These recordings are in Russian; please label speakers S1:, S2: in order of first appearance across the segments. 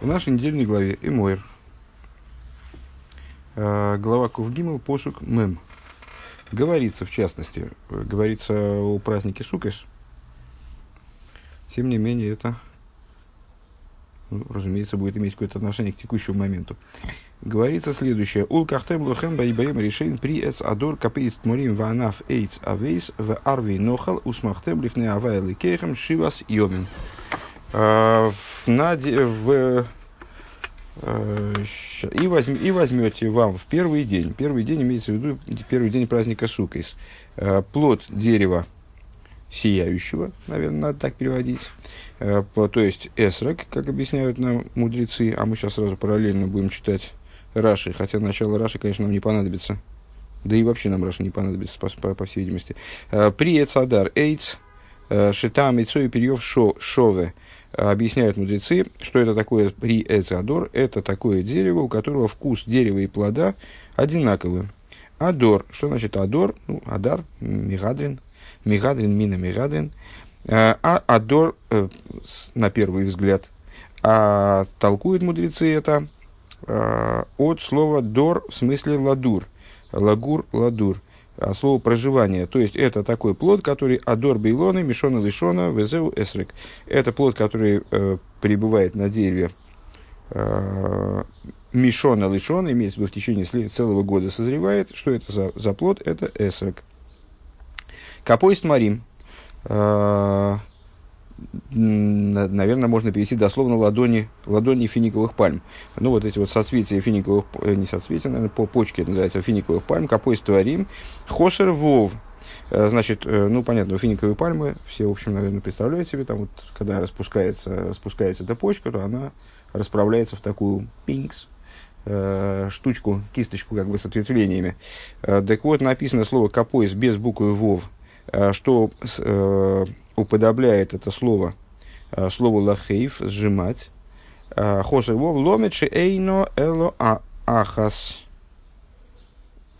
S1: В нашей недельной главе Эмойр, э, глава Кувгимл, посук Мем. Говорится, в частности, говорится о празднике Сукес. Тем не менее, это, ну, разумеется, будет иметь какое-то отношение к текущему моменту. Говорится следующее. Ул кахтем лохем баибаем решен при эс адор капеист морим ванаф эйц авейс в арви нохал усмахтем лифне авайлы кейхем шивас йомин. А, в, в, э, и, возьм, и возьмете вам в первый день, первый день имеется в виду первый день праздника Сукейс, э, плод дерева сияющего, наверное, надо так переводить, э, то есть эсрак, как объясняют нам мудрецы, а мы сейчас сразу параллельно будем читать Раши, хотя начало Раши, конечно, нам не понадобится, да и вообще нам Раши не понадобится, по, по, по всей видимости. При Эцадар Эйц, Шитам Эйцой Перьев Шове, объясняют мудрецы, что это такое при эцадор. Это такое дерево, у которого вкус дерева и плода одинаковый. Адор. Что значит адор? Ну, адар, мигадрин. Мигадрин, мина, мигадрин. А, а адор, э, на первый взгляд, а толкуют мудрецы это а, от слова дор в смысле ладур. Лагур, ладур а слово проживание. То есть это такой плод, который адор бейлоны, мишона лишона, везеу эсрик. Это плод, который э, пребывает на дереве э, мишона лишона, имеется в виду в течение целого года созревает. Что это за, за плод? Это эсрик. Капоист марим. Э, наверное, можно перевести дословно ладони, ладони финиковых пальм. Ну, вот эти вот соцветия финиковых, э, не соцветия, наверное, по почке называется финиковых пальм, капой стварим, хосер вов. Э, значит, э, ну, понятно, финиковые пальмы, все, в общем, наверное, представляют себе, там вот, когда распускается, распускается эта почка, то она расправляется в такую пинкс, штучку, кисточку как бы с ответвлениями. Так вот, написано слово капоис без буквы вов, что уподобляет это слово э, слову лахейв, сжимать. Э, Хосер вов ломечи эйно эло а ахас.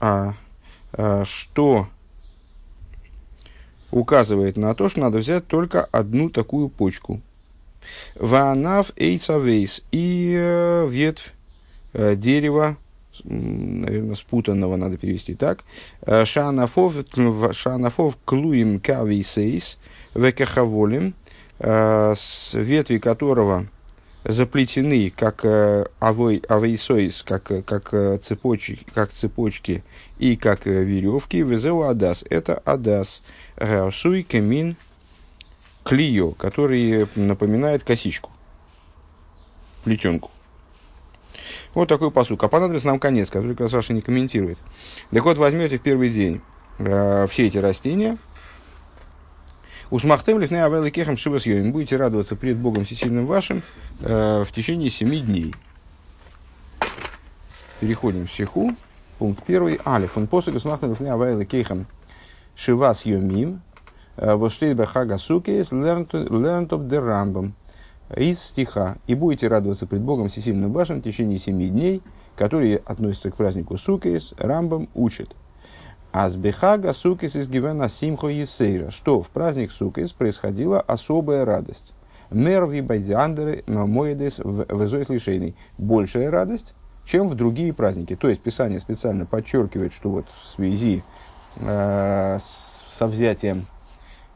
S1: А, что указывает на то, что надо взять только одну такую почку. Ванав эйцавейс и э, ветвь э, дерева, наверное, спутанного надо перевести так. Шанафов, шанафов клуим кависейс, векахаволим, э, с ветви которого заплетены как э, авой, авейсоис, как, э, как, цепочки, как цепочки и как веревки, везеу адас. Это адас. Суй камин клио, который напоминает косичку, плетенку. Вот такой посук. А понадобится нам конец, который Саша не комментирует. Так вот, возьмете в первый день э, все эти растения, Ушмахтем лифней авелы кехам шивас йоим. Будете радоваться пред Богом всесильным вашим э, в течение семи дней. Переходим в стиху. Пункт первый. Алиф. Он после ушмахтем лифней авелы кехам шивас йомим. Э, Воштейт бахага сукес лернт об дерамбам. Из стиха. И будете радоваться пред Богом всесильным вашим в течение семи дней, которые относятся к празднику Сукес, Рамбам учит. Азбехага сукис из гивена симхо есейра, что в праздник сукис происходила особая радость. Мерви байдиандеры моедес везойс лишейный. Большая радость, чем в другие праздники. То есть Писание специально подчеркивает, что вот в связи э, со взятием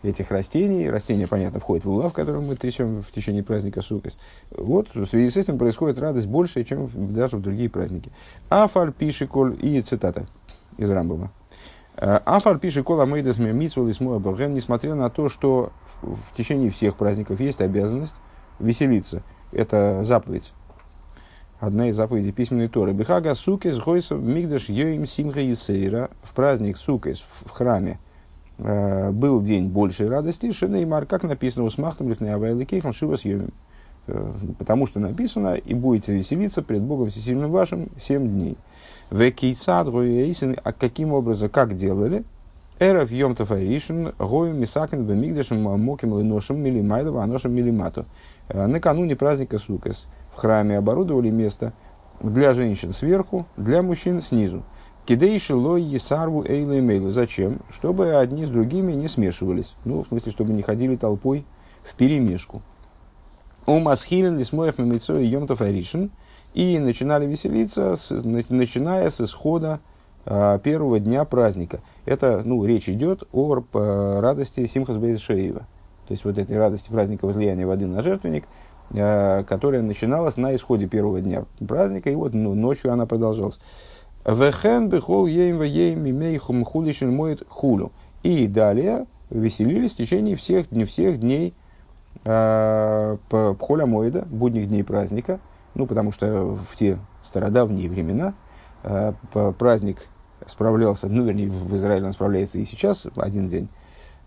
S1: этих растений, растения, понятно, входят в улав, который мы трясем в течение праздника Сукас. Вот в связи с этим происходит радость больше, чем даже в другие праздники. Афаль пишиколь и цитата из Рамбова. Афар пишет Кола Мейдес Митсвал и несмотря на то, что в течение всех праздников есть обязанность веселиться. Это заповедь. Одна из заповедей письменной Торы. Бихага сукес гойсов мигдаш йоим симха есейра. В праздник сукес в храме э, был день большей радости. Шинеймар, как написано, усмахтам лифней авайликейхам шивас йомим. Э, потому что написано, и будете веселиться пред Богом Всесильным вашим семь дней. Векейсад, а каким образом, как делали? Эров Йом Тафаришин, Гою Мисакин, Бемигдашем, Моким Леношем, Милимайдова, Аношем Милимату. Э, накануне праздника Сукас в храме оборудовали место для женщин сверху, для мужчин снизу. Кидейши лой есарву эйлу и мейлу. Зачем? Чтобы одни с другими не смешивались. Ну, в смысле, чтобы не ходили толпой в перемешку. У Масхилин Лисмоев Мамицо и Йомтов Аришин. И начинали веселиться, с, начиная с исхода а, первого дня праздника. Это, ну, речь идет о радости Симхас Бейзшеева. То есть вот этой радости праздника возлияния воды на жертвенник, а, которая начиналась на исходе первого дня праздника, и вот ну, ночью она продолжалась. Вехен бихол ейм ейм имейхум хулишин моет хулю. И далее веселились в течение всех, не всех дней э, Холя Моида, будних дней праздника, ну, потому что в те стародавние времена э, праздник справлялся, ну, вернее, в Израиле он справляется и сейчас, один день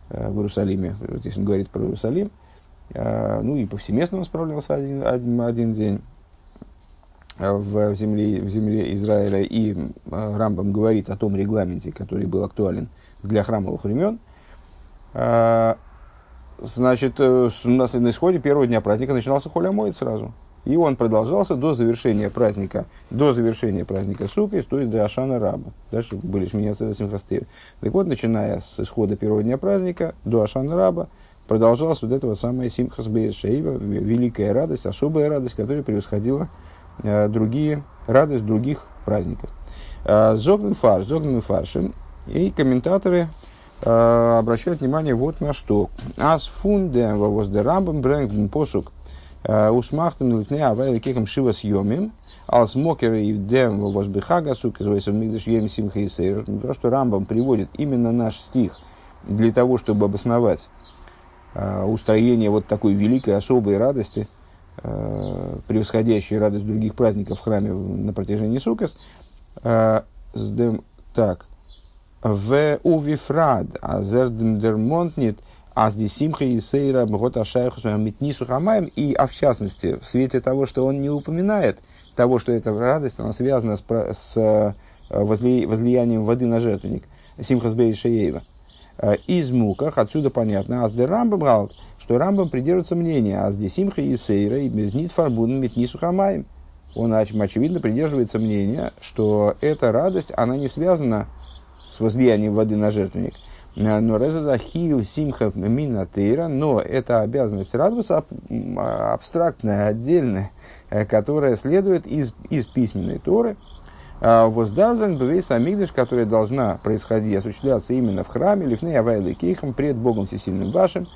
S1: э, в Иерусалиме, вот если он говорит про Иерусалим, э, ну, и повсеместно он справлялся один, один, один день в земле, в земле Израиля, и э, Рамбам говорит о том регламенте, который был актуален для храмовых времен, э, значит, э, на, исходе первого дня праздника начинался холямоид сразу. И он продолжался до завершения праздника, до завершения праздника Сука, то есть до Ашана Раба. Дальше были Шминяцы Симхастыр. Так вот, начиная с исхода первого дня праздника до Ашана Раба, продолжалась вот эта вот самая Симхас Шейва, великая радость, особая радость, которая превосходила э, другие, радость других праздников. Э, Зогнен фарш, зогнен фаршин. И комментаторы э, обращают внимание вот на что. Ас фундем воздерамбам брэнгден посук Э, Усмахтен литне авай кихам шива съемим, ал смокер и дем возбихага сук из мигдаш ем симха и сейр. То, что Рамбам приводит именно наш стих для того, чтобы обосновать э, устроение вот такой великой особой радости, э, превосходящей радость других праздников в храме на протяжении сукас. Так. В увифрад, а зердем дермонтнит – а здесь Симха и Сейра Бгота Шайху Митнису Хамаем, и, а в частности, в свете того, что он не упоминает того, что эта радость, она связана с, с э, возли, возлиянием воды на жертвенник, Симха Сбей Шеева. Э, из муках, отсюда понятно, Азде Рамбам брал, что Рамбам придерживается мнения, а здесь Симха и Сейра и Безнит Фарбун Митнису Хамаем. Он, очевидно, придерживается мнения, что эта радость, она не связана с возлиянием воды на жертвенник, Э, но резазахию симхов минатейра, но это обязанность радоваться абстрактная, отдельная, э, которая следует из, из письменной Торы. А Воздавзан бвейс амигдыш, которая должна происходить, осуществляться именно в храме, лифней авайлы кейхам, пред Богом Всесильным вашим,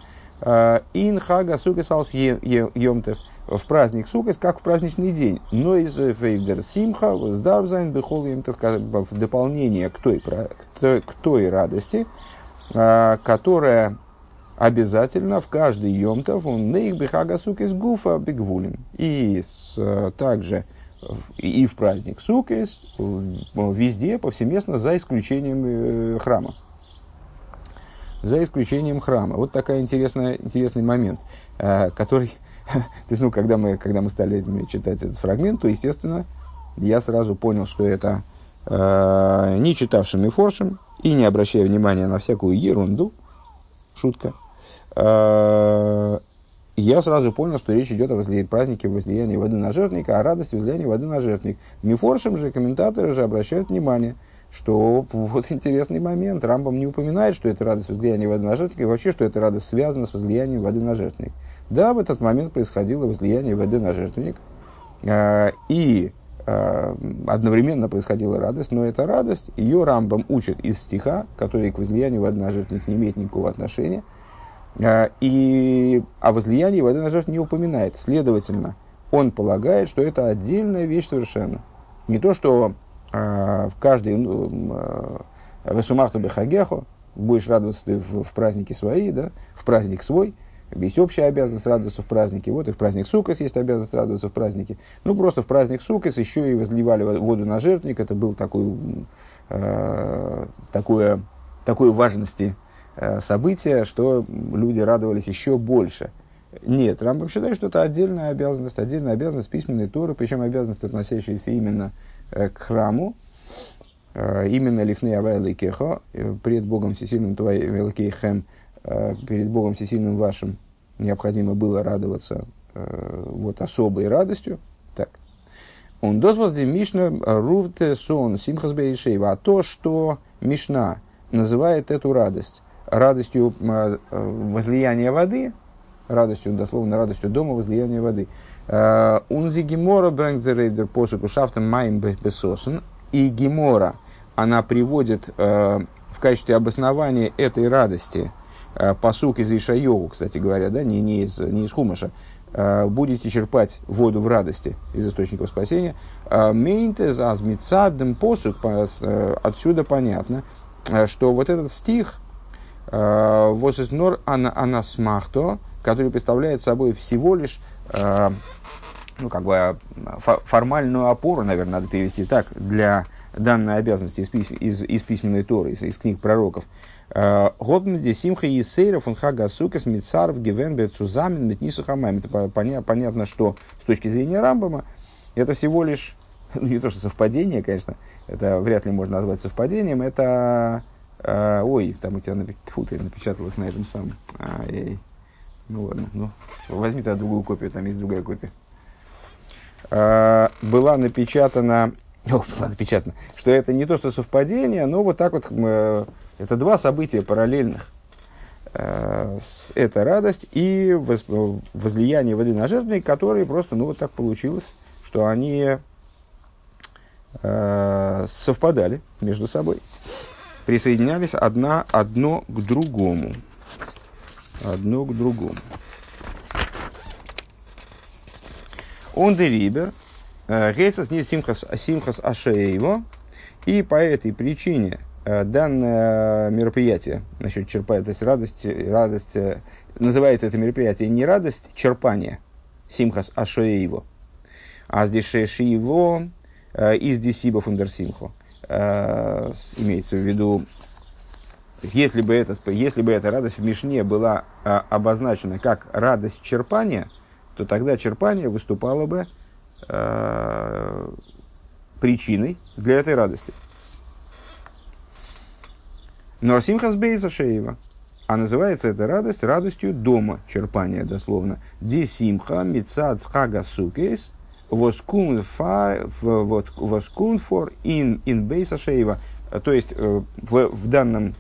S1: э, ин хага сукесалс йомтев, в праздник Сукас, как в праздничный день. Но из Фейдер Симха, Воздавзан, Бехол в дополнение к той, к той, к той радости, а, которая обязательно в каждый йомтов он нейх бихагасук из гуфа бигвулин. И с, а, также и в праздник Сукес, везде, повсеместно, за исключением э, храма. За исключением храма. Вот такой интересный, интересный момент, а, который, то есть, ну, когда мы, когда мы стали читать этот фрагмент, то, естественно, я сразу понял, что это э, не читавшим и форшем, и не обращая внимания на всякую ерунду, шутка, э, я сразу понял, что речь идет о возле... празднике возлияния воды на жертвенника, о радости возлияния воды на жертвенник. Мифоршим же комментаторы же обращают внимание, что вот интересный момент. Рамбам не упоминает, что это радость возлияния воды на жертвенник, и вообще, что эта радость связана с возлиянием воды на жертвенник. Да, в этот момент происходило возлияние воды на жертвенник. Э, и Э, одновременно происходила радость, но эта радость, ее Рамбам учит из стиха, который к возлиянию воды на жертвенник не имеет никакого отношения, и о возлиянии воды на жертвенник не упоминает. Следовательно, он полагает, что это отдельная вещь совершенно. Не то, что э, в каждый ну, Весумахту Бехагехо будешь радоваться ты в, в празднике свои, да, в праздник свой – есть общая обязанность радоваться в празднике. Вот и в праздник Сукас есть обязанность радоваться в празднике. Ну, просто в праздник Сукас еще и возливали воду на жертвник. Это был такой, э, такое, такой важности событие, что люди радовались еще больше. Нет, Рамбам считает, что это отдельная обязанность, отдельная обязанность письменной Торы, причем обязанность, относящаяся именно э, к храму, э, именно Лифней Авайлы Кехо, э, пред Богом Всесильным Великейхем, Э, перед Богом Всесильным вашим необходимо было радоваться э, вот особой радостью. Так. Он дозвозди Мишна Рувте Сон Симхас А то, что Мишна называет эту радость радостью э, возлияния воды, радостью, дословно радостью дома, возлияния воды. Унзи гемора брэнгдерейдер посуку шафтом майм бесосен. И гемора, она приводит в качестве обоснования этой радости посук из Ишайову, кстати говоря, да, не, не, из, не из Хумаша, будете черпать воду в радости из источников спасения. Мейнтез азмицадем посук, отсюда понятно, что вот этот стих, Восиснор анасмахто, который представляет собой всего лишь э, ну, как бы, формальную опору, наверное, надо перевести так, для данной обязанности из, из, из письменной Торы, из, из книг пророков. Э, Годмеди Симха Есейра фон Хагасукас Мицаров Гивен Бецузамин Метнису Хамайм. Это поня, понятно, что с точки зрения Рамбама это всего лишь, ну, не то что совпадение, конечно, это вряд ли можно назвать совпадением, это а, ой, там у тебя напи... Фу, ты напечаталось на этом самом. Ай-яй. Ну ладно, ну возьми тогда другую копию, там есть другая копия. А, была напечатана, о, была напечатана, что это не то, что совпадение, но вот так вот, э, это два события параллельных. Э, это радость и возлияние воды на жертвенник, которые просто, ну вот так получилось, что они э, совпадали между собой присоединялись одна, одно к другому. Одно к другому. Он де рибер, э, гейсас не симхас, симхас ашеево, и по этой причине э, данное мероприятие, насчет черпания, то есть радость, радость, э, называется это мероприятие не радость черпания, симхас ашеево, а здесь шеево из десиба фундерсимхо э, имеется в виду, если бы, этот, если бы эта радость в Мишне была э, обозначена как радость черпания, то тогда черпание выступало бы э, причиной для этой радости. Но Симхас Бейса Шеева. А называется эта радость радостью дома черпания, дословно. Ди Симха Мицад Схага Сукейс – воскун фор ин ин бейса шейва. То есть э, в, в, данном,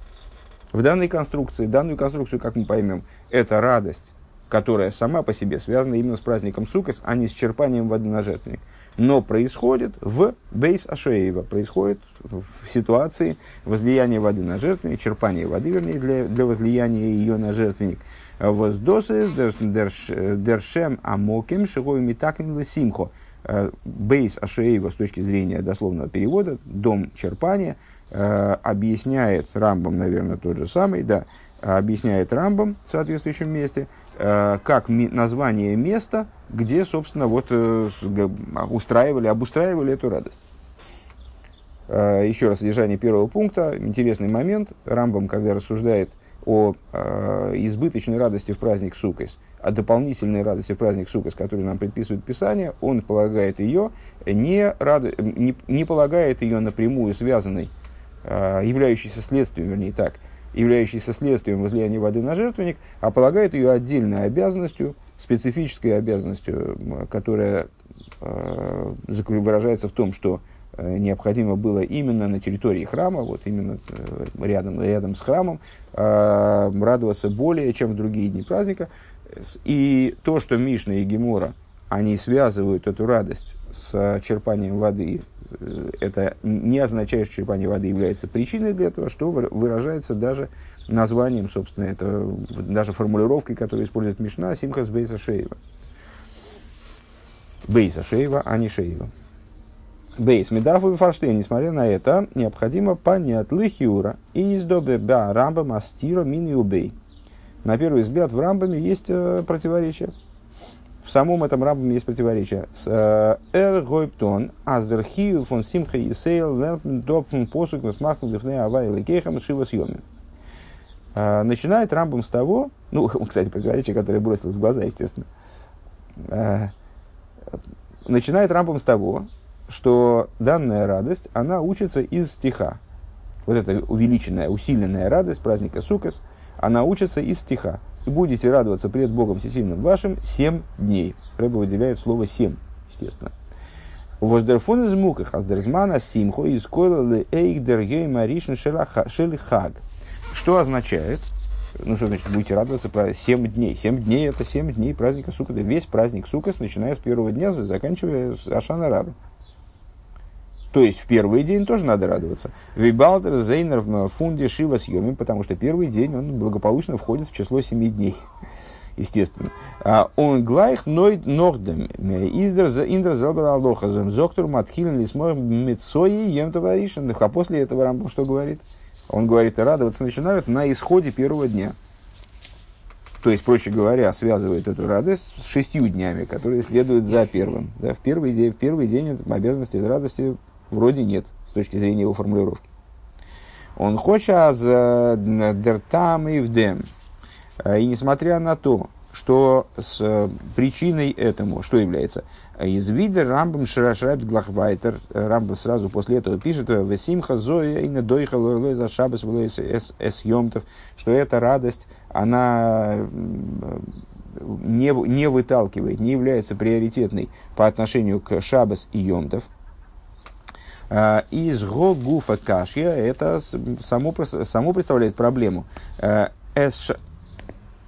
S1: в данной конструкции, данную конструкцию, как мы поймем, это радость, которая сама по себе связана именно с праздником Сукас, а не с черпанием воды на жертвенник. Но происходит в бейс Ашеева, происходит в ситуации возлияния воды на жертвенник, черпания воды, вернее, для, для возлияния ее на жертвенник. Воздосы дершем амоким шигой митакнил симхо. Э, бейс Ашеева с точки зрения дословного перевода, дом черпания, э, объясняет Рамбом, наверное, тот же самый, да, объясняет Рамбом в соответствующем месте, э, как название места, где, собственно, вот устраивали, обустраивали эту радость. Еще раз содержание первого пункта. Интересный момент. Рамбом, когда рассуждает о э, избыточной радости в праздник Сукас, о дополнительной радости в праздник Сукас, которую нам предписывает Писание, он полагает ее, не, рад... не, не полагает ее напрямую связанной, э, являющейся следствием, вернее так, являющейся следствием возлияния воды на жертвенник, а полагает ее отдельной обязанностью, специфической обязанностью, которая э, выражается в том, что необходимо было именно на территории храма, вот именно э, рядом, рядом с храмом, э, радоваться более, чем в другие дни праздника. И то, что Мишна и Гемора, они связывают эту радость с черпанием воды, это не означает, что черпание воды является причиной для этого, что выражается даже названием, собственно, это даже формулировкой, которую использует Мишна, Симхас Бейса Шеева. Бейса Шеева, а не Шеева. Бейс, Медарфу и Фарштейн, несмотря на это, необходимо понять Лихиура и издобе ба Рамба Мастира Мини Убей. На первый взгляд в Рамбаме есть э, противоречие. В самом этом Рамбаме есть противоречие. С э, Эр Гойптон, Аздер Хию фон Симха и Сейл, Допфн Посук, Насмахту Лифне Авай Лекейхам Шива Съемин. Э, начинает Рамбам с того, ну, кстати, противоречие, которое бросилось в глаза, естественно. Э, начинает Рамбам с того, что данная радость, она учится из стиха. Вот эта увеличенная, усиленная радость праздника Сукас, она учится из стиха. И будете радоваться пред Богом Всесильным вашим семь дней. Рэба выделяет слово семь, естественно. Воздерфун из муках, аздерзмана симхо из койла эйх дергей маришн шелихаг. Что означает, Ну, что значит будете радоваться? 7 дней. 7 дней это 7 дней праздника Суккот. Весь праздник Суккот, начиная с первого дня, заканчивая с Ашана Раба. То есть в первый день тоже надо радоваться. Вибалтер Зейнер в фунде Шива съемим, потому что первый день он благополучно входит в число семи дней. Естественно. А он глайх нойд нордем. Индер залбер алохазом. Зоктор матхилен лисмор мецои ем товаришен. А после этого Рамбов что говорит? Он говорит, радоваться начинают на исходе первого дня. То есть, проще говоря, связывает эту радость с шестью днями, которые следуют за первым. Да, в, первый день, в первый день обязанности радости вроде нет, с точки зрения его формулировки. Он хочет аз дертам и вдем. И несмотря на то, что с причиной этому, что является? Из вида Рамбам Шрашрайб Глахвайтер, Рамбам сразу после этого пишет, Весимха Зоя и Надойха Лойлой за Шабас Эс Йомтов, что эта радость, она не, не выталкивает, не является приоритетной по отношению к Шабас и Йомтов – Э, из гуфа кашья это само, само представляет проблему. Э, эс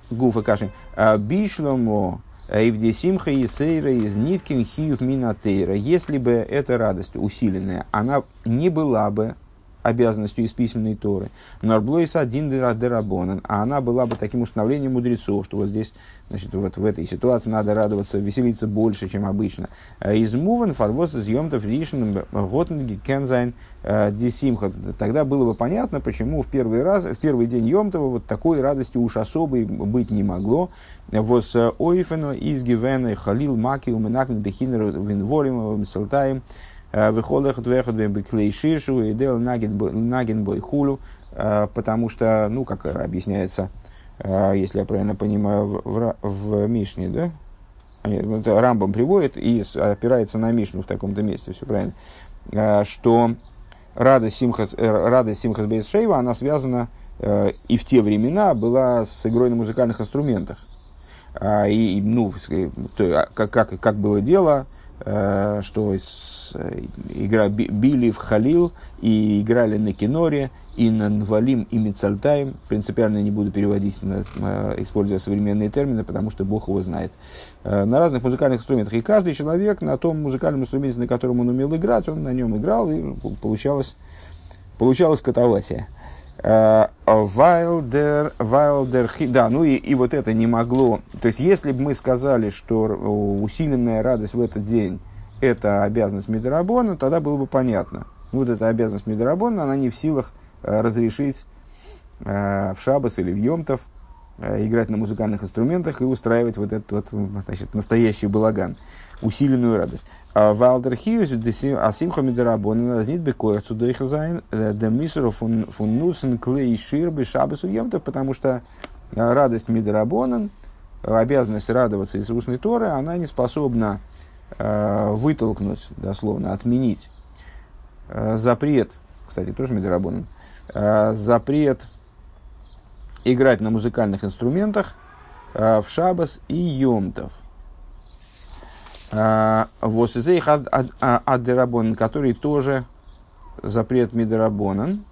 S1: гуфа кашья. Э, Бишломо Ивдесимха и Сейра из Ниткин Хиев Минатейра. Если бы эта радость усиленная, она не была бы обязанностью из письменной Торы. Норблойс один дерабонан, а она была бы таким установлением мудрецов, что вот здесь, значит, вот в этой ситуации надо радоваться, веселиться больше, чем обычно. Э, из муван фарвоз из йомтов ришен готнги кензайн э, десимха. Тогда было бы понятно, почему в первый раз, в первый день йомтова вот такой радости уж особой быть не могло. Вос э, ойфено из гивена халил маки уменакн бехинер винворим мисалтаем. Э, Выходах двехат беклей ширшу и дел наген бой хулю, э, потому что, ну, как объясняется, э, если я правильно понимаю, в, в Мишне, да? А это Рамбам приводит и опирается на Мишну в таком-то месте, все правильно, что радость Симхас, радость Симхас Бейс Шейва, она связана и в те времена была с игрой на музыкальных инструментах. И, ну, как, как, как было дело, что Э, игра били в Халил и играли на киноре, и на Нвалим, и Мицальтаем. Принципиально не буду переводить, на, используя современные термины, потому что Бог его знает. Э, на разных музыкальных инструментах. И каждый человек на том музыкальном инструменте, на котором он умел играть, он на нем играл, и получалось, получалась катавасия. Вайлдер, Вайлдер, да, ну и, и вот это не могло. То есть, если бы мы сказали, что усиленная радость в этот день это обязанность Медорабона, тогда было бы понятно. Вот эта обязанность Медорабона, она не в силах э, разрешить э, в Шабас или в Йомтов э, играть на музыкальных инструментах и устраивать вот этот вот, значит, настоящий балаган, усиленную радость. А Валдер Хиус, Асимха Медорабона, Назнит Бекоях Цудойхазайн, Демисеру фун Нусен Клей Ширбы Шабасу Йомтов, потому что радость Медорабонан, обязанность радоваться из устной Торы, она не способна Э, вытолкнуть, дословно, отменить э, запрет, кстати, тоже Медорабон, э, запрет играть на музыкальных инструментах в Шабас и Йомтов. Вот из их Адерабон, который тоже запрет Медорабонан.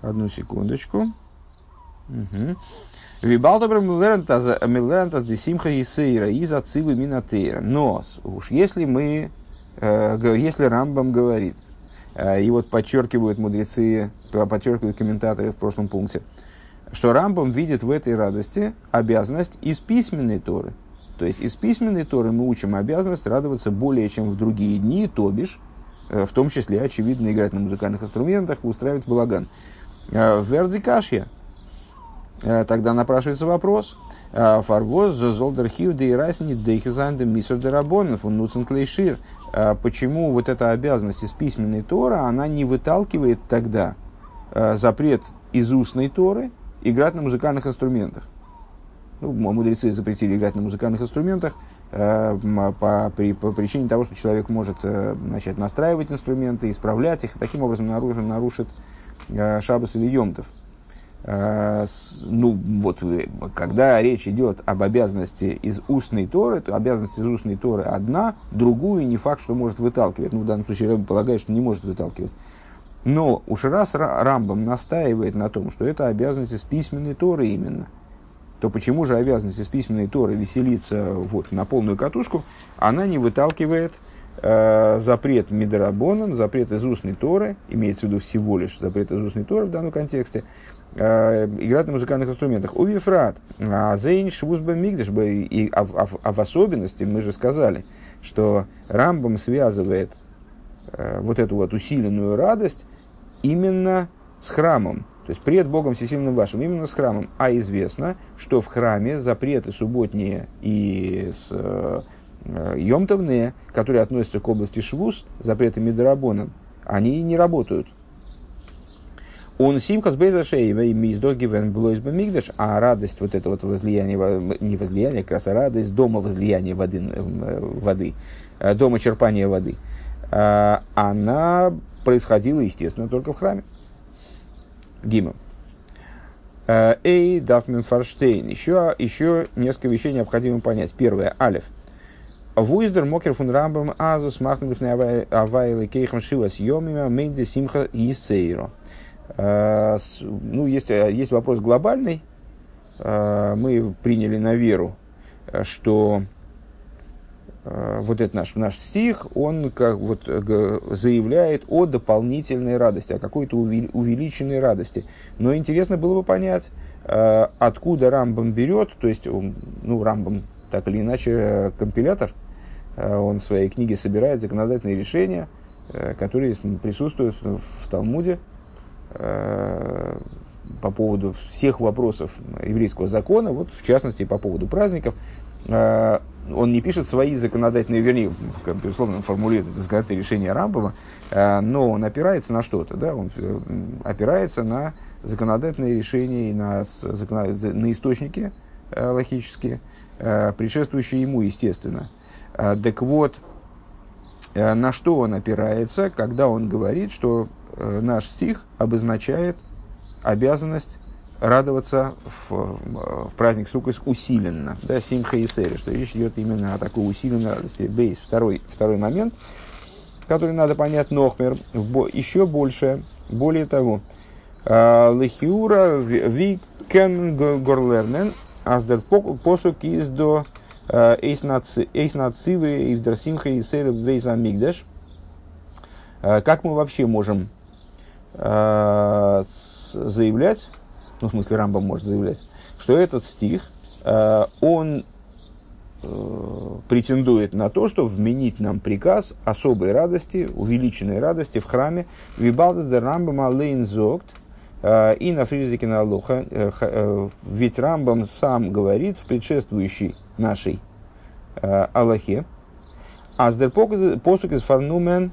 S1: Одну секундочку. Угу. Вибалдобр милернтас десимха и сейра из отцивы минатейра. Но уж если мы, э, если Рамбам говорит, э, и вот подчеркивают мудрецы, подчеркивают комментаторы в прошлом пункте, что Рамбам видит в этой радости обязанность из письменной Торы. То есть из письменной Торы мы учим обязанность радоваться более, чем в другие дни, то бишь, э, в том числе, очевидно, играть на музыкальных инструментах, устраивать балаган. Верди кашья, Э, тогда напрашивается вопрос. Э, Фарвоз, Золдерхиу, да и Расни, Дейхизанде, Мисур Дерабонов, Нуцен Клейшир. Э, почему вот эта обязанность из письменной Торы, она не выталкивает тогда запрет из устной Торы играть на музыкальных инструментах? Ну, мудрецы запретили играть на музыкальных инструментах по, при, по причине того, что человек может начать настраивать инструменты, исправлять их, и таким образом нарушит, нарушит шабас или йомтов. Э, ну, вот, э, когда речь идет об обязанности из устной Торы, то обязанность из устной Торы одна, другую не факт, что может выталкивать. Ну, в данном случае Рэбби полагает, что не может выталкивать. Но уж раз Рамбам настаивает на том, что это обязанность из письменной Торы именно, то почему же обязанность из письменной Торы веселиться вот, на полную катушку, она не выталкивает э, запрет Мидарабонан, запрет из устной Торы, имеется в виду всего лишь запрет из устной Торы в данном контексте, э, играть на музыкальных инструментах. У Вифрат, а Зейн Швузба Мигдаш, и, а, а, а в особенности мы же сказали, что Рамбам связывает э, вот эту вот усиленную радость именно с храмом, то есть пред Богом Всесильным вашим, именно с храмом. А известно, что в храме запреты субботние и с, э, Йомтовные, которые относятся к области Швуз, запреты Мидарабоном, они не работают. Он симхас безашеева и миздогивен блойс мигдаш, а радость вот это вот возлияния, не возлияние, как раз а радость дома возлияния воды, э, воды, э, дома черпания воды, э, она происходила, естественно, только в храме. Гимом. Эй, Дафмен Фарштейн. Еще, еще несколько вещей необходимо понять. Первое. Алиф. Вуиздер мокер фун рамбам азус махнув авайлы кейхам шива съемима менде симха и сейро. Ну, есть, есть вопрос глобальный. Мы приняли на веру, что вот этот наш, наш стих, он как вот заявляет о дополнительной радости, о какой-то увеличенной радости. Но интересно было бы понять, откуда Рамбам берет, то есть, ну, Рамбам так или иначе компилятор – Э, он в своей книге собирает законодательные решения, э, которые присутствуют в Талмуде э, по поводу всех вопросов еврейского закона, вот в частности по поводу праздников. Он не пишет свои законодательные, вернее, безусловно, он формулирует законодательные решения Рамбова, но он опирается на что-то, да, он опирается на законодательные решения и на, на источники логические, предшествующие ему, естественно. Так вот, э, на что он опирается, когда он говорит, что э, наш стих обозначает обязанность радоваться в, в праздник Суккос усиленно, да, симха и сери, что речь идет именно о такой усиленной радости. Бейс, второй, второй момент, который надо понять, Нохмер, еще больше, более того, «А, Лехиура викен горлернен, аздер посук из до Эйс нацивы и вдерсимха и сэр вейза мигдаш. Как мы вообще можем э, заявлять, ну, в смысле, Рамбам может заявлять, что этот стих, э, он э, претендует на то, что вменить нам приказ особой радости, увеличенной радости в храме. Вибалда де Рамбама лейн зогт, и на фризике на Аллуха, ведь Рамбам сам говорит в предшествующей нашей э, Аллахе. Аздер посук из фарнумен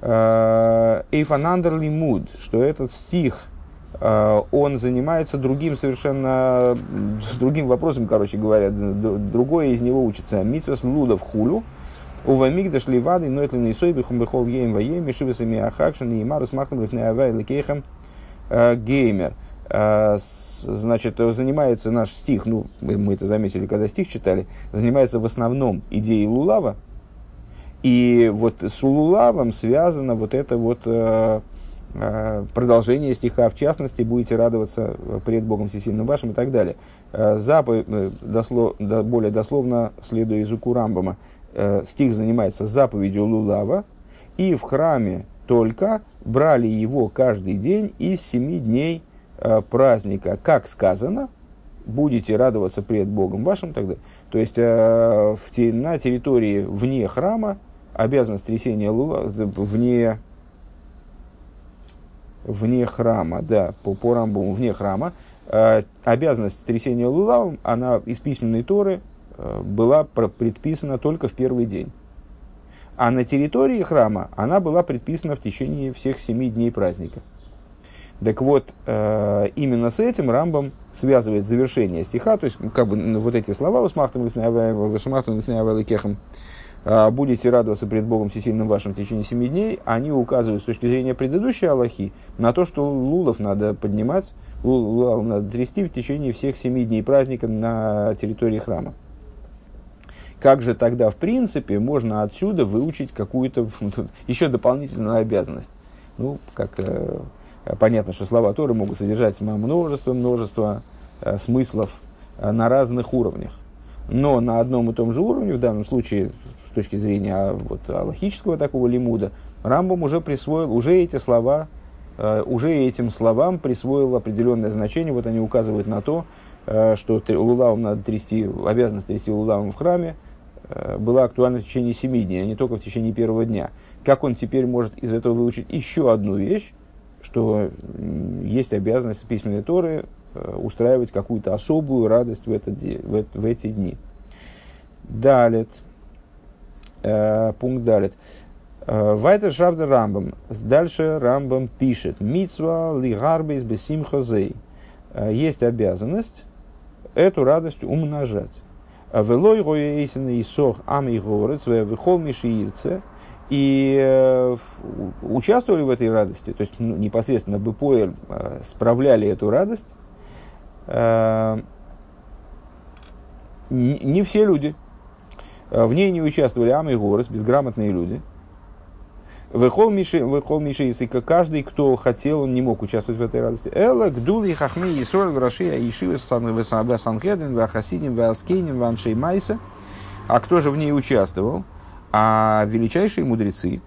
S1: э, эйфанандер лимуд, что этот стих, э, он занимается другим совершенно, другим вопросом, короче говоря, другое из него учится. Митсвас в хулю, Увамигдаш ливады, но это не сойбихум бихол ейм ваем, мишивасами ахакшан, и марус махнем лифнеавай лекейхам геймер. Значит, занимается наш стих, ну, мы это заметили, когда стих читали, занимается в основном идеей Лулава, и вот с Лулавом связано вот это вот э, э, продолжение стиха, в частности, будете радоваться пред Богом Всесильным вашим и так далее. Э, заповедь, э, дослов, до, более дословно, следуя языку Рамбама, э, стих занимается заповедью Лулава, и в храме только брали его каждый день из семи дней э, праздника, как сказано, будете радоваться пред Богом вашим тогда. То есть э, на территории вне храма обязанность трясения лула, вне, вне храма, да, по, по рамбуму, вне храма, э, обязанность трясения лулавом, она из письменной Торы э, была предписана только в первый день. А на территории храма она была предписана в течение всех семи дней праздника. Так вот, э, именно с этим Рамбом связывает завершение стиха, то есть как бы ну, вот эти слова «Васмахтам кехам» э, «Будете радоваться пред Богом всесильным вашим в течение семи дней», они указывают с точки зрения предыдущей Аллахи на то, что лулов надо поднимать, лулов надо трясти в течение всех семи дней праздника на территории храма. Как же тогда, в принципе, можно отсюда выучить какую-то еще дополнительную обязанность? Ну, как э, понятно, что слова Торы могут содержать множество, множество э, смыслов э, на разных уровнях. Но на одном и том же уровне, в данном случае, с точки зрения а, вот, логического такого лимуда, Рамбам уже присвоил, уже эти слова, э, уже этим словам присвоил определенное значение. Вот они указывают на то, э, что лулавом надо трясти, обязанность трясти лулавом в храме э, была актуальна в течение семи дней, а не только в течение первого дня. Как он теперь может из этого выучить еще одну вещь, что есть обязанность письменной Торы устраивать какую-то особую радость в, этот, в, в эти дни. Далее, пункт далее. Вайтер Шабда Рамбам. Дальше Рамбам пишет. Мицва лигарбейс бесим хозей. Есть обязанность эту радость умножать. Велой гоейсен и сох ам и горец, выхол мишиирце. И э, участвовали в этой радости, то есть ну, непосредственно э, справляли эту радость, э, не все люди. В ней не участвовали ам и горец, безграмотные люди – Выхол Миши, выхол Миши, если каждый, кто хотел, он не мог участвовать в этой радости. Эла, Гдули, Хахми, Исроль, Враши, Аишивы, Санхедрин, Вахасидим, Васкейним, Ваншей Майса. А кто же в ней участвовал? А величайшие мудрецы,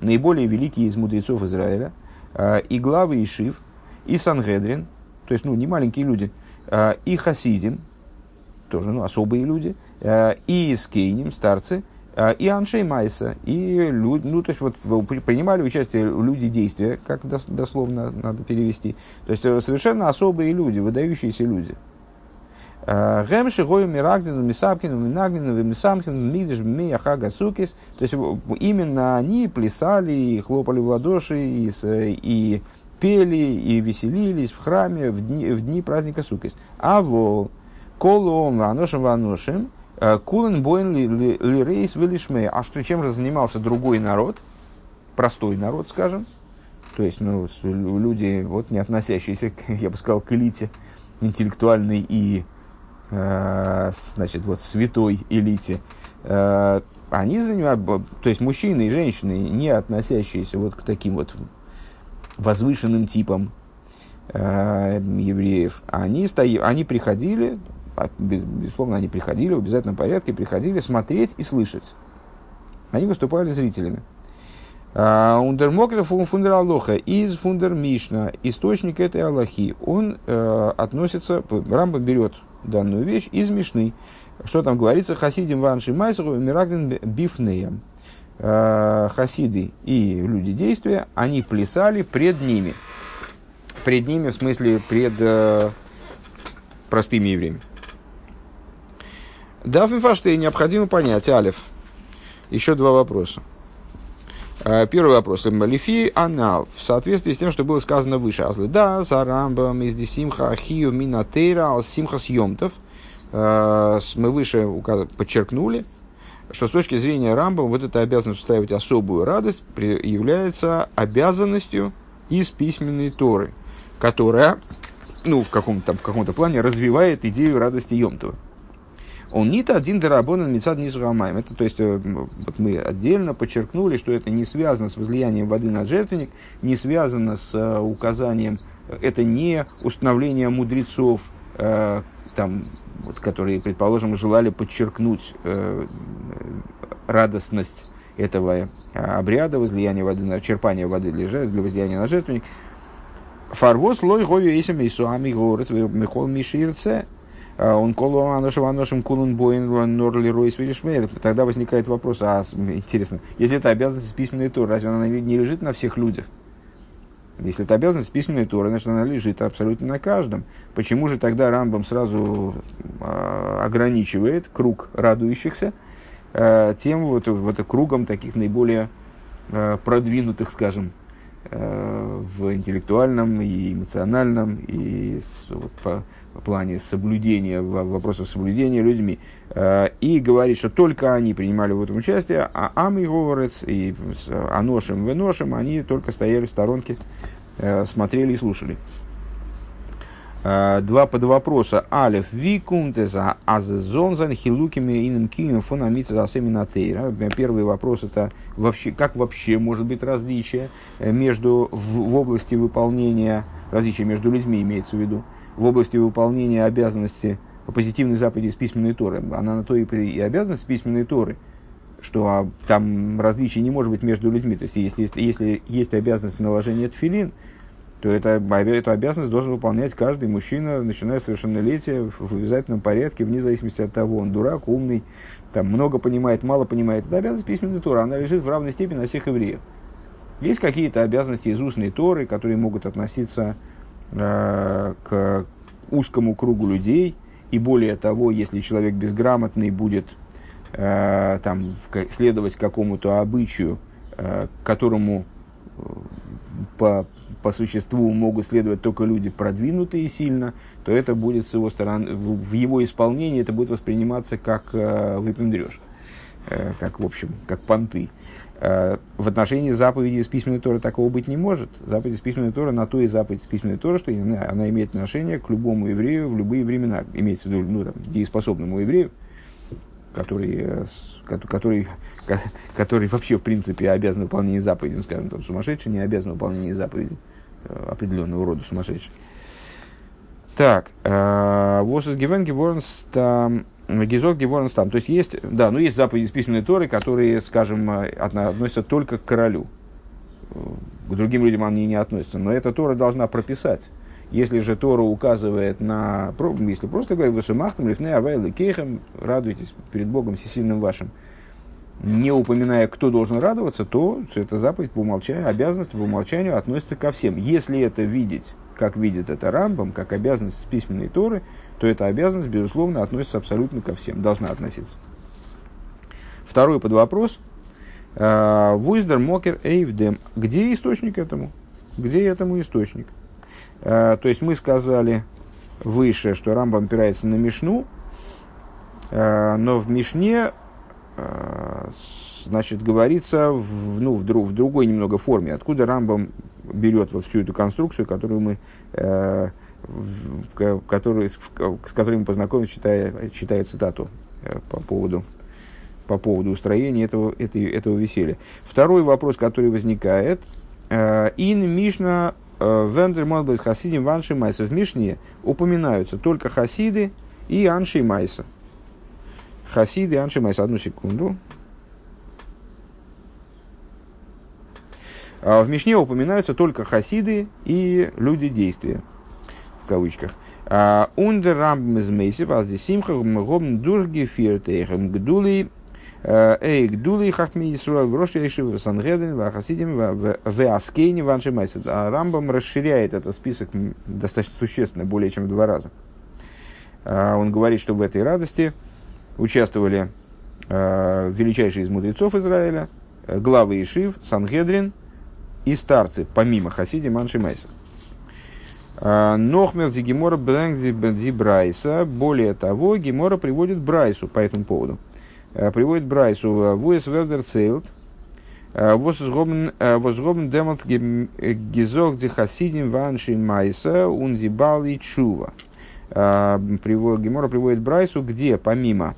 S1: наиболее великие из мудрецов Израиля, а, и главы Ишив, и Сангедрин, то есть, ну, не маленькие люди, а, и Хасидим, тоже, ну, особые люди, а, и Скейним, старцы – а, и Аншей Майса, и люди, ну, то есть, вот, принимали участие люди действия, как дословно надо перевести. То есть, э, совершенно особые люди, выдающиеся люди. Гемши, Гою, Мирагдину, Мисапкину, Минагнину, Мисамкину, Мигдиш, Мияхага, Сукис. То есть, именно они плясали, и хлопали в ладоши, и, и пели, и веселились в храме в дни, в дни праздника Сукис. А во колом ваношим ваношим, Э, Кулен боин ли рейс велишме. А что, чем же занимался другой народ? Простой народ, скажем. То есть, ну, люди, вот, не относящиеся, я бы сказал, к элите интеллектуальной и, э, значит, вот, святой элите. Э, они занимают, то есть, мужчины и женщины, не относящиеся вот к таким вот возвышенным типам э, евреев, они, стои, они приходили, безусловно, они приходили в обязательном порядке, приходили смотреть и слышать. Они выступали зрителями. А, Ундермокер фундер Алоха из фундер Мишна, источник этой Аллахи, он э, относится, Рамба берет данную вещь из Мишны. Что там говорится? Хасидим ванши майсеру мирагден бифнеем. Э, хасиды и люди действия, они плясали пред ними. Пред ними, в смысле, пред э, простыми евреями. Дафмифаштей необходимо понять, Алиф. Еще два вопроса. А, первый вопрос. Лифи анал. В соответствии с тем, что было сказано выше. Азлы да, зарамбам из десимха ахию минатейра симха съемтов. А, мы выше подчеркнули, что с точки зрения Рамбам вот эта обязанность устраивать особую радость является обязанностью из письменной Торы, которая ну, в каком-то, в каком-то плане развивает идею радости Йомтова. Он не один дарабонан мецад не сугамаем. Это, то есть, э, вот мы отдельно подчеркнули, что это не связано с возлиянием воды на жертвенник, не связано с э, указанием, это не установление мудрецов, э, там, вот, которые, предположим, желали подчеркнуть э, радостность этого обряда возлияния воды на черпание воды для, жертв, для возлияния на жертвенник. Фарвоз лой гою эсим исуами город михол миширце он колу аношем аношем кулун боин норли ройс. Тогда возникает вопрос, а интересно, если это обязанность письменной туры, разве она не лежит на всех людях? Если это обязанность письменной туры, значит она лежит абсолютно на каждом. Почему же тогда Рамбам сразу э, ограничивает круг радующихся э, тем вот, вот кругом таких наиболее э, продвинутых, скажем, э, в интеллектуальном и эмоциональном и вот, по, плане соблюдения, в вопросах соблюдения людьми, э, и говорит, что только они принимали в этом участие, а Ам и Говорец, и Аношем, Веношем, они только стояли в сторонке, э, смотрели и слушали. Э, два подвопроса. Алиф викунтеза аззонзан хилукими иным кием фунамица засеминатейра. Первый вопрос это вообще, как вообще может быть различие между, в, в области выполнения, различие между людьми имеется в виду, в области выполнения обязанности позитивной заповеди из письменной Торы. Она на то и, и обязанность письменной Торы, что а, там различий не может быть между людьми. То есть, если, если, если есть обязанность наложения тфилин, то это, эту обязанность должен выполнять каждый мужчина, начиная с совершеннолетия, в, обязательном порядке, вне зависимости от того, он дурак, умный, там, много понимает, мало понимает. Это обязанность письменной Торы, она лежит в равной степени на всех евреев. Есть какие-то обязанности из устной Торы, которые могут относиться к узкому кругу людей, и более того, если человек безграмотный будет э, там, следовать какому-то обычаю, э, которому э, по, по существу могут следовать только люди продвинутые сильно, то это будет с его стороны, в его исполнении это будет восприниматься как э, выпендреж, э, как, в общем, как понты. Э, в отношении заповеди из письменной Торы такого быть не может. Заповедь из письменной Торы на то и заповедь из письменной Торы, что она, имеет отношение к любому еврею в любые времена. Имеется в виду ну, там, дееспособному еврею, который, э, который, который вообще, в принципе, обязан выполнять заповеди, ну, скажем, там, сумасшедший не обязан выполнять заповеди э, определенного рода сумасшедший. Так, из Гивен Геворнс там Гизок Геворнс там. То есть есть, да, ну есть заповеди из письменной Торы, которые, скажем, относятся только к королю. К другим людям они не относятся. Но эта Тора должна прописать. Если же Тора указывает на, если просто говорить, «Высумахтам лифней авайлы кейхам», радуйтесь перед Богом всесильным вашим, не упоминая, кто должен радоваться, то эта заповедь по умолчанию, обязанность по умолчанию относится ко всем. Если это видеть, как видит это Рамбам, как обязанность письменной Торы – то эта обязанность, безусловно, относится абсолютно ко всем, должна относиться. Второй под вопрос. А, Вуиздер Мокер Эйвдем. Где источник этому? Где этому источник? А, то есть мы сказали выше, что Рамбам опирается на Мишну, а, но в Мишне значит, говорится в, ну, в, друг, в другой немного форме. Откуда Рамбам берет вот всю эту конструкцию, которую мы который, с которым познакомились, читая, читая цитату э, по поводу, по поводу устроения этого, этой, этого веселья. Второй вопрос, который возникает. Э, אין משנה э, ווערן דערמאנט בלויז חסידים ואנשי מעשה. В Мишне упоминаются только Хасиды и Анши Майса. Хасиды и Анши Майса. Одну секунду. В Мишне упоминаются только хасиды и люди действия в кавычках. Ундер рамбм из мейсев, аз ди симха гобн дургефирт эйхем гдули Эй, гдули хахми Исруа в Роше Ешив Сангедрин, в Ахасидим, в Аскейне, в А Рамбам расширяет этот список достаточно существенно, более чем в два раза. Он говорит, что в этой радости участвовали величайшие из мудрецов Израиля, главы Ишив, Сангедрин и старцы, помимо Хасидим Анши А, Нохмер ди Гемора ди Брайса. Более того, Гемора приводит Брайсу по этому поводу. А, приводит Брайсу. Вуэс Вердер Цейлт. А, возгобн демот гизок ди хасидим ванши майса ун ди бали чува. Гемора приводит Брайсу, где помимо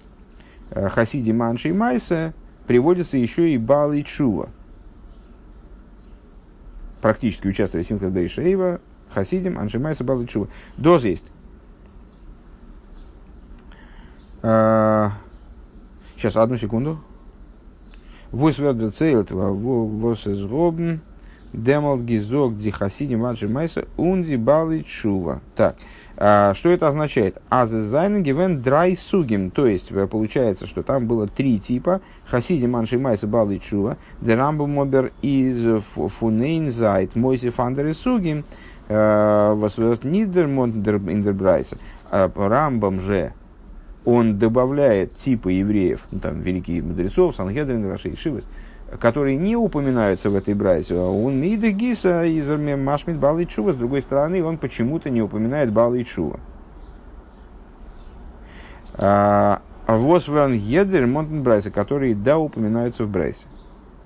S1: хасиди манши майса приводится еще и бали чува. Практически участвуя в Симхат Хасидим, Аншимайса Балычува. Доз есть. А, сейчас, одну секунду. Вос вердер цейлт, вос из робн, демол гизок ди хасидим аншимайса унди балычува. Так. А, что это означает? Азезайн гивен драй сугим. То есть, э, получается, что там было три типа. Хасиди манши майса балы чува. Дерамбу мобер из фунейн зайт. Мойси фандер сугим. Восверт нидер индербрайса. А Рамбам же, он добавляет типы евреев, ну, там, великих мудрецов, Сангедрин, Рашей, Шивас, которые не упоминаются в этой брайсе. А он мида гиса из Машмит Бал Чува. С другой стороны, он почему-то не упоминает Бал Чува. А Восван Едер Монтен Брайса, которые да упоминаются в Брайсе.